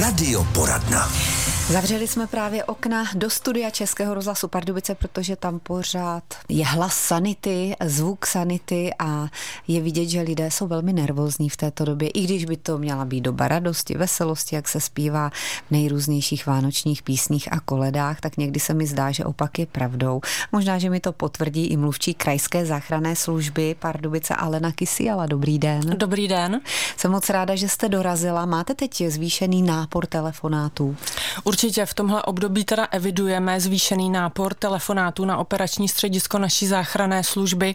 Radioporadna. Zavřeli jsme právě okna do studia Českého rozhlasu Pardubice, protože tam pořád je hlas sanity, zvuk sanity a je vidět, že lidé jsou velmi nervózní v této době, i když by to měla být doba radosti, veselosti, jak se zpívá v nejrůznějších vánočních písních a koledách, tak někdy se mi zdá, že opak je pravdou. Možná, že mi to potvrdí i mluvčí krajské záchranné služby Pardubice Alena Kysiala. Dobrý den. Dobrý den. Jsem moc ráda, že jste dorazila. Máte teď zvýšený nápor telefonátů? Určitě v tomhle období teda evidujeme zvýšený nápor telefonátů na operační středisko naší záchranné služby.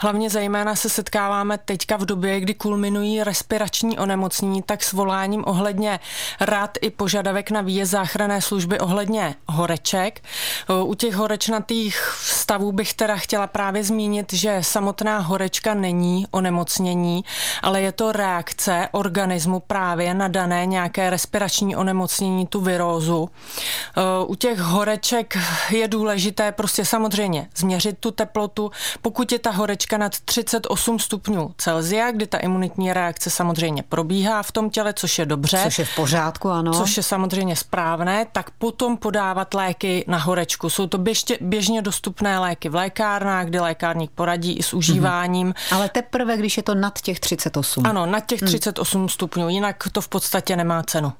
Hlavně zejména se setkáváme teďka v době, kdy kulminují respirační onemocnění, tak s voláním ohledně rad i požadavek na výjezd záchranné služby ohledně horeček. U těch horečnatých stavů bych teda chtěla právě zmínit, že samotná horečka není onemocnění, ale je to reakce organismu právě na dané nějaké respirační onemocnění, tu virózu. Eh, u těch horeček je důležité prostě samozřejmě změřit tu teplotu. Pokud je ta horečka nad 38 stupňů Celzia, kdy ta imunitní reakce samozřejmě probíhá v tom těle, což je dobře. Což je v pořádku, ano. Což je samozřejmě správné, tak potom podávat léky na horečku. Jsou to běžně, běžně dostupné léky v lékárnách, kdy lékárník poradí i s užíváním. Mm-hmm. Ale teprve, když je to nad těch 38. Ano, nad těch 38 mm. stupňů, jinak to v podstatě nemá cenu.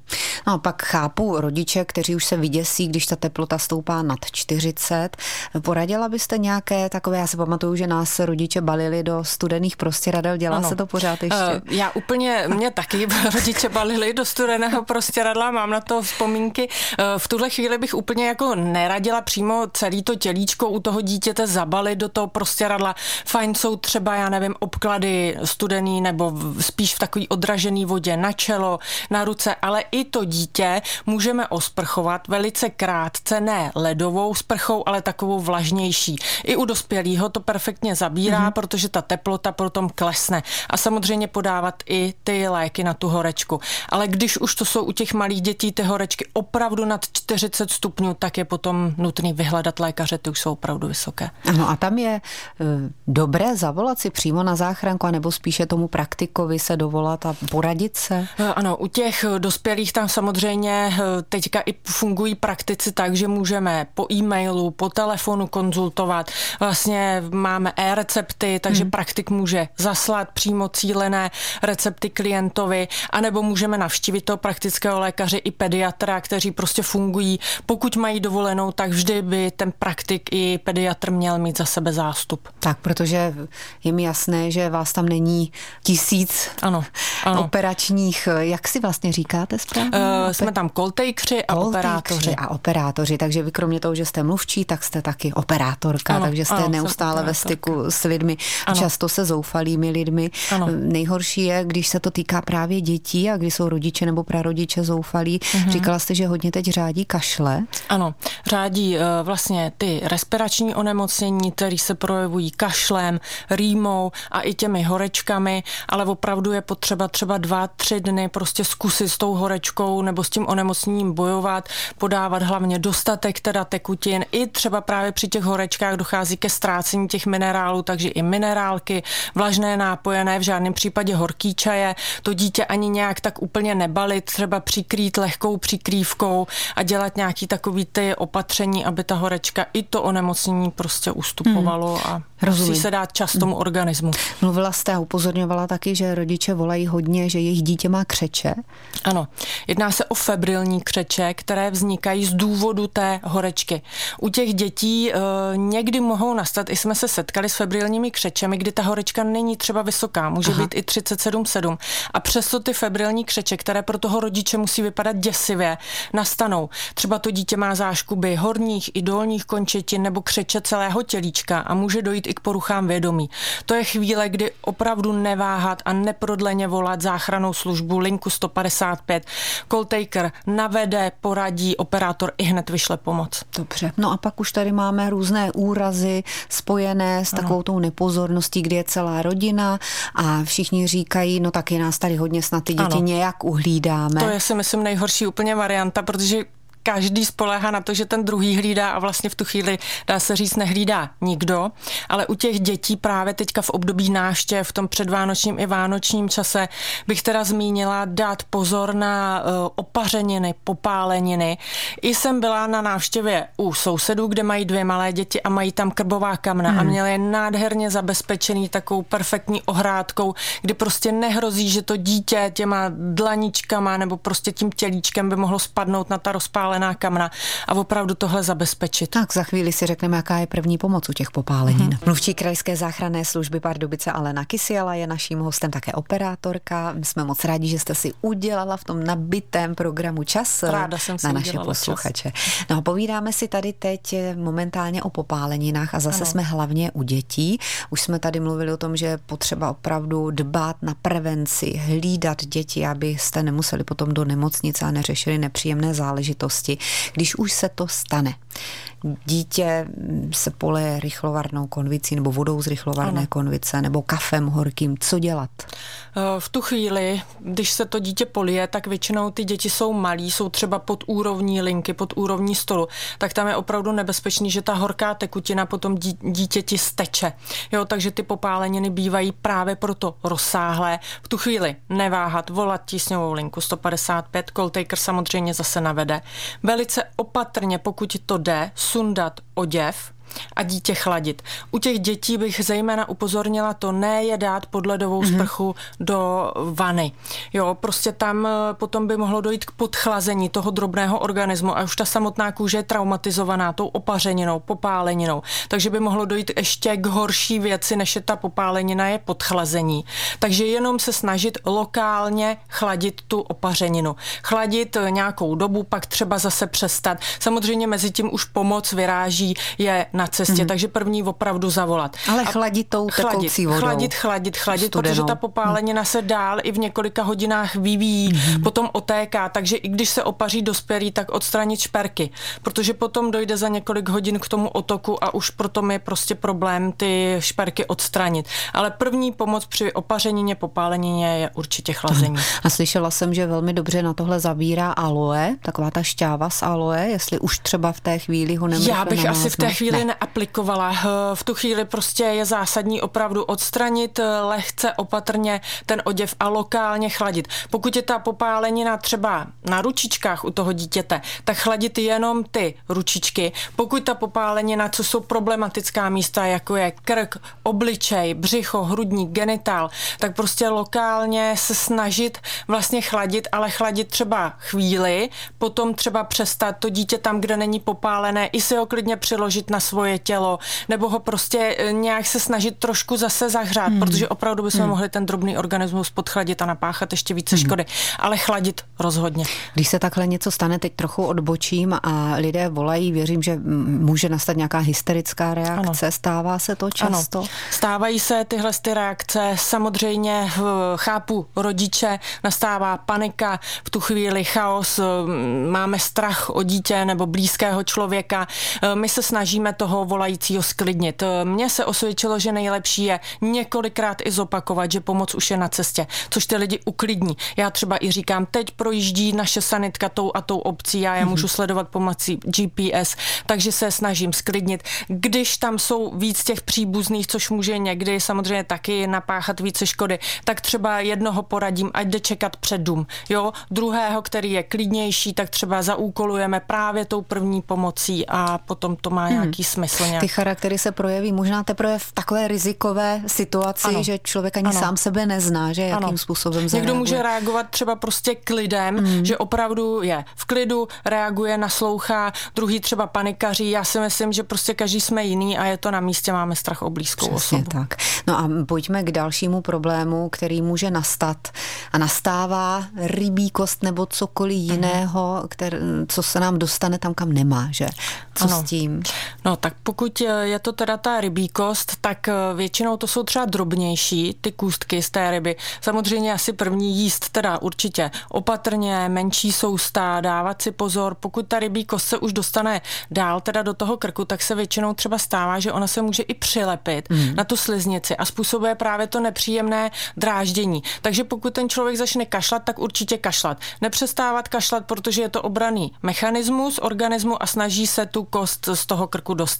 No a pak chápu rodiče, kteří už se vyděsí, když ta teplota stoupá nad 40. Poradila byste nějaké takové, já si pamatuju, že nás rodiče balili do studených prostěradel, dělá ano. se to pořád ještě? Uh, já úplně, mě taky rodiče balili do studeného prostěradla, mám na to vzpomínky. Uh, v tuhle chvíli bych úplně jako neradila přímo celý to tělíčko u toho dítěte zabalit do toho prostěradla. Fajn jsou třeba, já nevím, obklady studený nebo spíš v takový odražený vodě na čelo, na ruce, ale i to dítě můžeme osprchovat velice krátce, ne ledovou sprchou, ale takovou vlažnější. I u dospělého to perfektně zabírá, mm-hmm. protože ta teplota potom klesne. A samozřejmě podávat i ty léky na tu horečku. Ale když už to jsou u těch malých dětí ty horečky opravdu nad 40 stupňů, tak je potom nutný vyhledat lékaře, ty už jsou opravdu vysoké. Ano, a tam je uh, dobré zavolat si přímo na záchranku, anebo spíše tomu praktikovi se dovolat a poradit se? Uh, ano, u těch dospělých tam samozřejmě uh, teďka i fungují praktici tak, že můžeme po e-mailu, po telefonu konzultovat. Vlastně máme e-recepty, takže hmm. praktik může zaslat přímo cílené recepty klientovi, anebo můžeme navštívit toho praktického lékaře i pediatra, kteří prostě fungují. Pokud mají dovolenou, tak vždy by ten praktik i pediatr měl mít za sebe zástup. Tak, protože je mi jasné, že vás tam není tisíc ano, ano. operačních, jak si vlastně říkáte správně? Uh, jsme tam koltejkři a operátoři. A operátoři, takže vy kromě toho, že jste mluvčí, tak jste taky operátorka, ano, takže jste ano, neustále ve styku s lidmi, ano. často se zoufalými lidmi. Ano. Nejhorší je, když se to týká právě dětí a když jsou rodiče nebo prarodiče zoufalí. Mhm. Říkala jste, že hodně teď řádí kašle. Ano, řádí uh, vlastně ty respirační onemocnění, které se projevují kašlem, rýmou a i těmi horečkami, ale opravdu je potřeba třeba dva, tři dny prostě zkusit s tou horečkou nebo s tím onemocněním bojovat, podávat hlavně dostatek teda tekutin. I třeba právě při těch horečkách dochází ke ztrácení těch minerálů, takže i minerálky, vlažné nápoje, ne v žádném případě horký čaje. To dítě ani nějak tak úplně nebalit, třeba přikrýt lehkou přikrývkou a dělat nějaký takový ty opatření, aby ta horečka i to onemocnění prostě ustupovalo hmm. a Rozumím. musí se dát čas tomu hmm. organismu. Mluvila jste a upozorňovala taky, že rodiče volají hodně, že jejich dítě má křeče. Ano, jedná se o febrilní křeče, které vznikají z důvodu té horečky. U těch dětí e, někdy mohou nastat, i jsme se setkali s febrilními křečemi, kdy ta horečka není třeba vysoká, může Aha. být i 37,7 a přesto ty febrilní křeče, které pro toho rodiče musí vypadat děsivě, nastanou. Třeba to dítě má záškuby horních i dolních končetin nebo křeče celého tělíčka a může dojít i k poruchám vědomí. To je chvíle, kdy opravdu neváhat a neprodleně volat záchranou službu linku 155. Call taker navede, poradí, operátor i hned vyšle pomoc. Dobře. No a pak už tady máme různé úrazy spojené s ano. takovou tou nepozorností, kdy je celá rodina a všichni říkají, no taky nás tady hodně snad ty děti ano. nějak uhlídáme. To je si myslím nejhorší úplně varianta, protože každý spoléhá na to, že ten druhý hlídá a vlastně v tu chvíli, dá se říct, nehlídá nikdo. Ale u těch dětí právě teďka v období náštěv, v tom předvánočním i vánočním čase bych teda zmínila dát pozor na uh, opařeniny, popáleniny. I jsem byla na návštěvě u sousedů, kde mají dvě malé děti a mají tam krbová kamna hmm. a měli je nádherně zabezpečený takovou perfektní ohrádkou, kdy prostě nehrozí, že to dítě těma dlaničkama nebo prostě tím tělíčkem by mohlo spadnout na ta rozpálená kamna a opravdu tohle zabezpečit. Tak za chvíli si řekneme, jaká je první pomoc u těch popálenin. Hmm. Mluvčí krajské záchranné služby Pardubice Alena Kysiela je naším hostem také operátorka. My jsme moc rádi, že jste si udělala v tom nabitém programu čas Ráda jsem na naše posluchače. Čas. No povídáme si tady teď momentálně o popáleninách a zase ano. jsme hlavně u dětí. Už jsme tady mluvili o tom, že je potřeba opravdu dbát na prevenci, hlídat děti, abyste nemuseli potom do nemocnice a neřešili nepříjemné záležitosti, když už se to stane dítě se poleje rychlovarnou konvicí nebo vodou z rychlovarné ano. konvice nebo kafem horkým, co dělat? Eh, v tu chvíli, když se to dítě polije, tak většinou ty děti jsou malí, jsou třeba pod úrovní linky, pod úrovní stolu, tak tam je opravdu nebezpečný, že ta horká tekutina potom dítěti steče. Jo, takže ty popáleniny bývají právě proto rozsáhlé. V tu chvíli neváhat, volat tísňovou linku 155, Coltaker samozřejmě zase navede. Velice opatrně, pokud to jde, sundat oděv, a dítě chladit. U těch dětí bych zejména upozornila to ne je dát pod ledovou mm-hmm. sprchu do vany. Jo, prostě tam eh, potom by mohlo dojít k podchlazení toho drobného organismu a už ta samotná kůže je traumatizovaná tou opařeninou, popáleninou. Takže by mohlo dojít ještě k horší věci, než je ta popálenina, je podchlazení. Takže jenom se snažit lokálně chladit tu opařeninu. Chladit eh, nějakou dobu, pak třeba zase přestat. Samozřejmě mezi tím už pomoc vyráží, je na cestě, mm-hmm. takže první opravdu zavolat. Ale chladit tou tekoucí vodou. Chladit, chladit, chladit, Studenou. protože ta popálenina se dál i v několika hodinách vyvíjí, mm-hmm. potom otéká, takže i když se opaří dospělý, tak odstranit šperky, protože potom dojde za několik hodin k tomu otoku a už proto je prostě problém ty šperky odstranit. Ale první pomoc při opařenině, popálenině je určitě chlazení. A slyšela jsem, že velmi dobře na tohle zabírá aloe, taková ta šťáva z aloe, jestli už třeba v té chvíli ho nemůžeme Já bych asi v té chvíli ne. Neaplikovala. V tu chvíli prostě je zásadní opravdu odstranit eh, lehce opatrně ten oděv a lokálně chladit. Pokud je ta popálenina třeba na ručičkách u toho dítěte, tak chladit jenom ty ručičky. Pokud ta popálenina, co jsou problematická místa, jako je krk, obličej, břicho, hrudník, genitál, tak prostě lokálně se snažit vlastně chladit, ale chladit třeba chvíli, potom třeba přestat to dítě tam, kde není popálené, i si ho klidně přiložit na svoje tělo, nebo ho prostě eh, nějak se snažit trošku zase zahřát, hmm. protože opravdu bychom hmm. mohli ten drobný organismus podchladit a napáchat ještě více hmm. škody. Ale chladit rozhodně. Když se takhle něco stane, teď trochu odbočím a lidé volají, věřím, že může nastat nějaká hysterická reakce. Ano. Stává se to často? Ano. Stávají se tyhle ty reakce. Samozřejmě eh, chápu rodiče, nastává panika, v tu chvíli chaos, eh, máme strach o dítě nebo blízkého člověka. My se snažíme toho volajícího sklidnit. Mně se osvědčilo, že nejlepší je několikrát i zopakovat, že pomoc už je na cestě, což ty lidi uklidní. Já třeba i říkám, teď projíždí naše sanitka tou a tou obcí, já je můžu sledovat pomocí GPS, takže se snažím sklidnit. Když tam jsou víc těch příbuzných, což může někdy samozřejmě taky napáchat více škody, tak třeba jednoho poradím, ať jde čekat před dům. Jo, druhého, který je klidnější, tak třeba zaúkolujeme právě tou první pomocí a potom to má hmm. Smysl. Nějak. Ty charaktery se projeví možná teprve v takové rizikové situaci, ano. že člověk ani ano. sám sebe nezná, že jakým ano. způsobem zareaguje. Někdo může reagovat třeba prostě klidem, hmm. že opravdu je v klidu, reaguje, naslouchá, druhý třeba panikaří. Já si myslím, že prostě každý jsme jiný a je to na místě, máme strach o blízkou Přesně osobu. tak. No a pojďme k dalšímu problému, který může nastat a nastává rybí kost nebo cokoliv jiného, který, co se nám dostane tam, kam nemá, že? Co ano. s tím? No, tak pokud je to teda ta rybí kost, tak většinou to jsou třeba drobnější, ty kůstky z té ryby. Samozřejmě asi první jíst teda určitě opatrně, menší sousta, dávat si pozor. Pokud ta rybí kost se už dostane dál teda do toho krku, tak se většinou třeba stává, že ona se může i přilepit mm. na tu sliznici a způsobuje právě to nepříjemné dráždění. Takže pokud ten člověk začne kašlat, tak určitě kašlat. Nepřestávat kašlat, protože je to obraný mechanismus organismu a snaží se tu kost z toho krku dostat.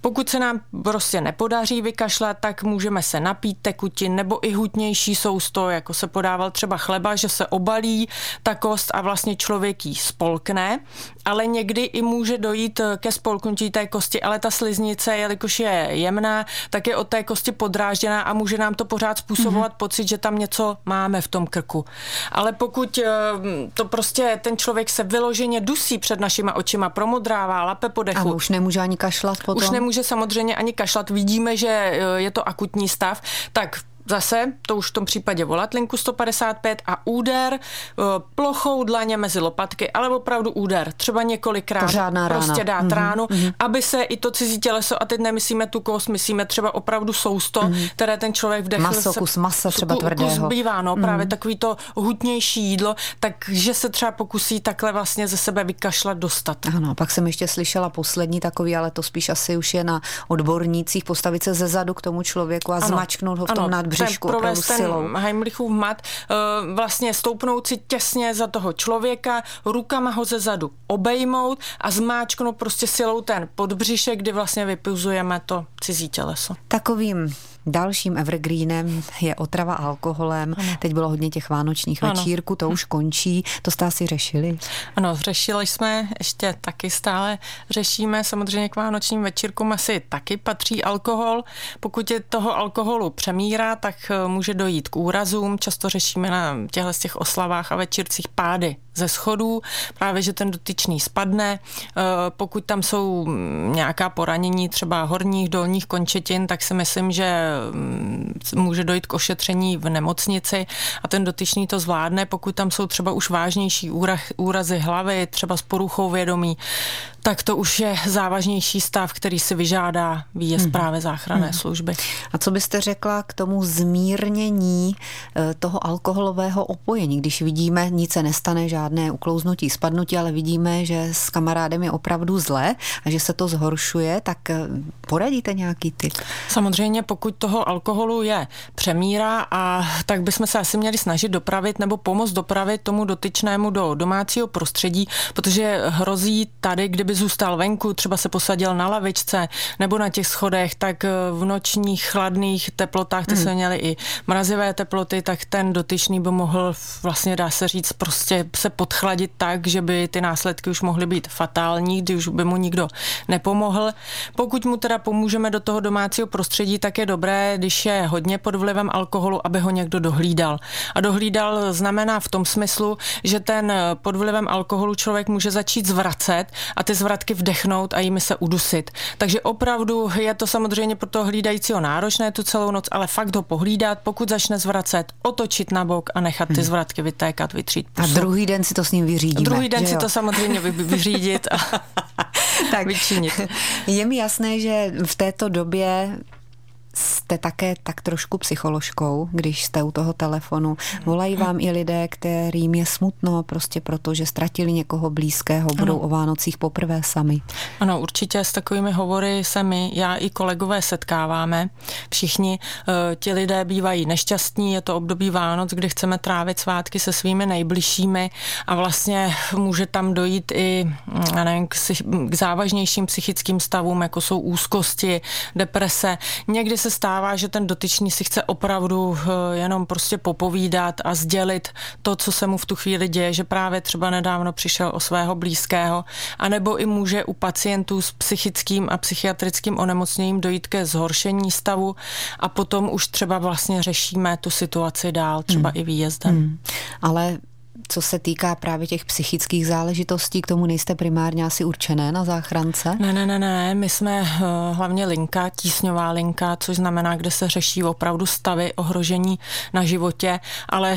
Pokud se nám prostě nepodaří vykašlat, tak můžeme se napít tekutin nebo i hutnější sousto, jako se podával třeba chleba, že se obalí ta kost a vlastně člověk ji spolkne, ale někdy i může dojít ke spolknutí té kosti, ale ta sliznice, jelikož je jemná, tak je od té kosti podrážděná a může nám to pořád způsobovat mm-hmm. pocit, že tam něco máme v tom krku. Ale pokud eh, to prostě ten člověk se vyloženě dusí před našima očima, promodrává, lape po dechu. A už nemůže ani kašlat potom? Už nemůže samozřejmě ani kašlat. Vidíme, že eh, je to akutní stav, tak Zase, to už v tom případě volat linku 155 a úder eh, plochou dlaně mezi lopatky, ale opravdu úder, třeba několikrát Pořádná prostě dát mm-hmm, ránu, mm-hmm. aby se i to cizí těleso, a teď nemyslíme tu kost, myslíme třeba opravdu sousto, mm-hmm. které ten člověk vdechl. Maso, kus masa třeba tvrdého. Kus bývá, no, mm-hmm. právě takový to hutnější jídlo, takže se třeba pokusí takhle vlastně ze sebe vykašlat dostat. Ano, pak jsem ještě slyšela poslední takový, ale to spíš asi už je na odbornících, postavit se ze zadu k tomu člověku a ano, zmačknout ho v tom ano, břišku, provést ten silou. Heimlichův mat, eh, vlastně stoupnout si těsně za toho člověka, rukama ho ze zadu obejmout a zmáčknout prostě silou ten podbřišek, kdy vlastně vypuzujeme to cizí těleso. Takovým Dalším evergreenem je otrava alkoholem. Ano. Teď bylo hodně těch vánočních ano. večírků, to už končí. To jste asi řešili? Ano, řešili jsme, ještě taky stále řešíme. Samozřejmě k vánočním večírkům asi taky patří alkohol. Pokud je toho alkoholu přemíra, tak eh, může dojít k úrazům. Často řešíme na těchto těch oslavách a večírcích pády ze schodů, právě že ten dotyčný spadne. Eh, pokud tam jsou mm, nějaká poranění třeba horních, dolních končetin, tak si myslím, že mm, může dojít k ošetření v nemocnici a ten dotyčný to zvládne. Pokud tam jsou třeba už vážnější úrazy hlavy, třeba s poruchou vědomí, tak to už je závažnější stav, který si vyžádá výjezd hmm. právě záchranné hmm. služby. A co byste řekla k tomu zmírnění eh, toho alkoholového opojení, když vidíme, nic se nestane, žádné uklouznutí, spadnutí, ale vidíme, že s kamarádem je opravdu zle a že se to zhoršuje, tak eh, poradíte nějaký tip? Samozřejmě, pokud toho alkoholu je přemíra, a tak bychom se asi měli snažit dopravit nebo pomoct dopravit tomu dotyčnému do domácího prostředí, protože hrozí tady, kdyby kdyby zůstal venku, třeba se posadil na lavičce nebo na těch schodech, tak eh, v nočních chladných teplotách, ty hmm. se měly i mrazivé teploty, tak ten dotyčný by mohl vlastně, dá se říct, prostě se podchladit tak, že by ty následky už mohly být fatální, když už by mu nikdo nepomohl. Pokud mu teda pomůžeme do toho domácího prostředí, tak je dobré, když je hodně pod vlivem alkoholu, aby ho někdo dohlídal. A dohlídal znamená v tom smyslu, že ten eh, pod vlivem alkoholu člověk může začít zvracet a ty zvratky vdechnout a jimi se udusit. Takže opravdu je to samozřejmě pro toho hlídajícího náročné tu celou noc, ale fakt ho pohlídat, pokud začne zvracet, otočit na bok a nechat ty hmm. zvratky vytékat, vytřít. Pusu. A druhý den si to s ním vyřídíme. A druhý den si jo? to samozřejmě vy, vyřídit a tak vyčinit. Je mi jasné, že v této době jste také tak trošku psycholožkou, když jste u toho telefonu. Volají vám i lidé, kterým je smutno prostě proto, že ztratili někoho blízkého, budou ano. o Vánocích poprvé sami. Ano, určitě s takovými hovory se my, já i kolegové setkáváme. Všichni uh, ti lidé bývají nešťastní, je to období Vánoc, kdy chceme trávit svátky se svými nejbližšími a vlastně může tam dojít i mm, nevím, k, k závažnějším psychickým stavům, jako jsou úzkosti, deprese. Někdy se stává, že ten dotyčný si chce opravdu eh, jenom prostě popovídat a sdělit to, co se mu v tu chvíli děje, že právě třeba nedávno přišel o svého blízkého, anebo i může u pacientů s psychickým a psychiatrickým onemocněním dojít ke zhoršení stavu a potom už třeba vlastně řešíme tu situaci dál, třeba hmm. i výjezdem. Hmm. Ale co se týká právě těch psychických záležitostí, k tomu nejste primárně asi určené na záchrance? Ne, ne, ne, ne, my jsme uh, hlavně linka, tísňová linka, což znamená, kde se řeší opravdu stavy ohrožení na životě, ale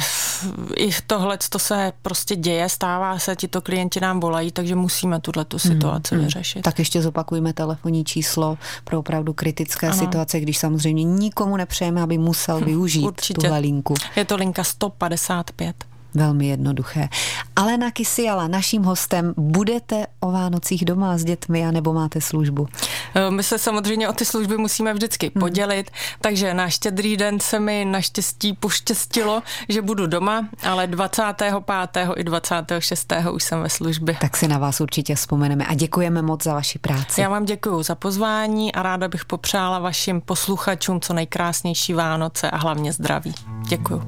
i tohle to se prostě děje, stává se, tito klienti nám volají, takže musíme tuhle tu situaci hmm, vyřešit. Tak ještě zopakujme telefonní číslo pro opravdu kritické ano. situace, když samozřejmě nikomu nepřejeme, aby musel využít Určitě. tuhle linku. Je to linka 155. Velmi jednoduché. Alena Kysiala, naším hostem, budete o Vánocích doma s dětmi, anebo máte službu? Eh, my se samozřejmě o ty služby musíme vždycky hmm. podělit, takže na štědrý den se mi naštěstí poštěstilo, že budu doma, ale 25. i 26. už jsem ve službě. Tak si na vás určitě vzpomeneme a děkujeme moc za vaši práci. Já vám děkuji za pozvání a ráda bych popřála vašim posluchačům co nejkrásnější Vánoce a hlavně zdraví. Děkuji.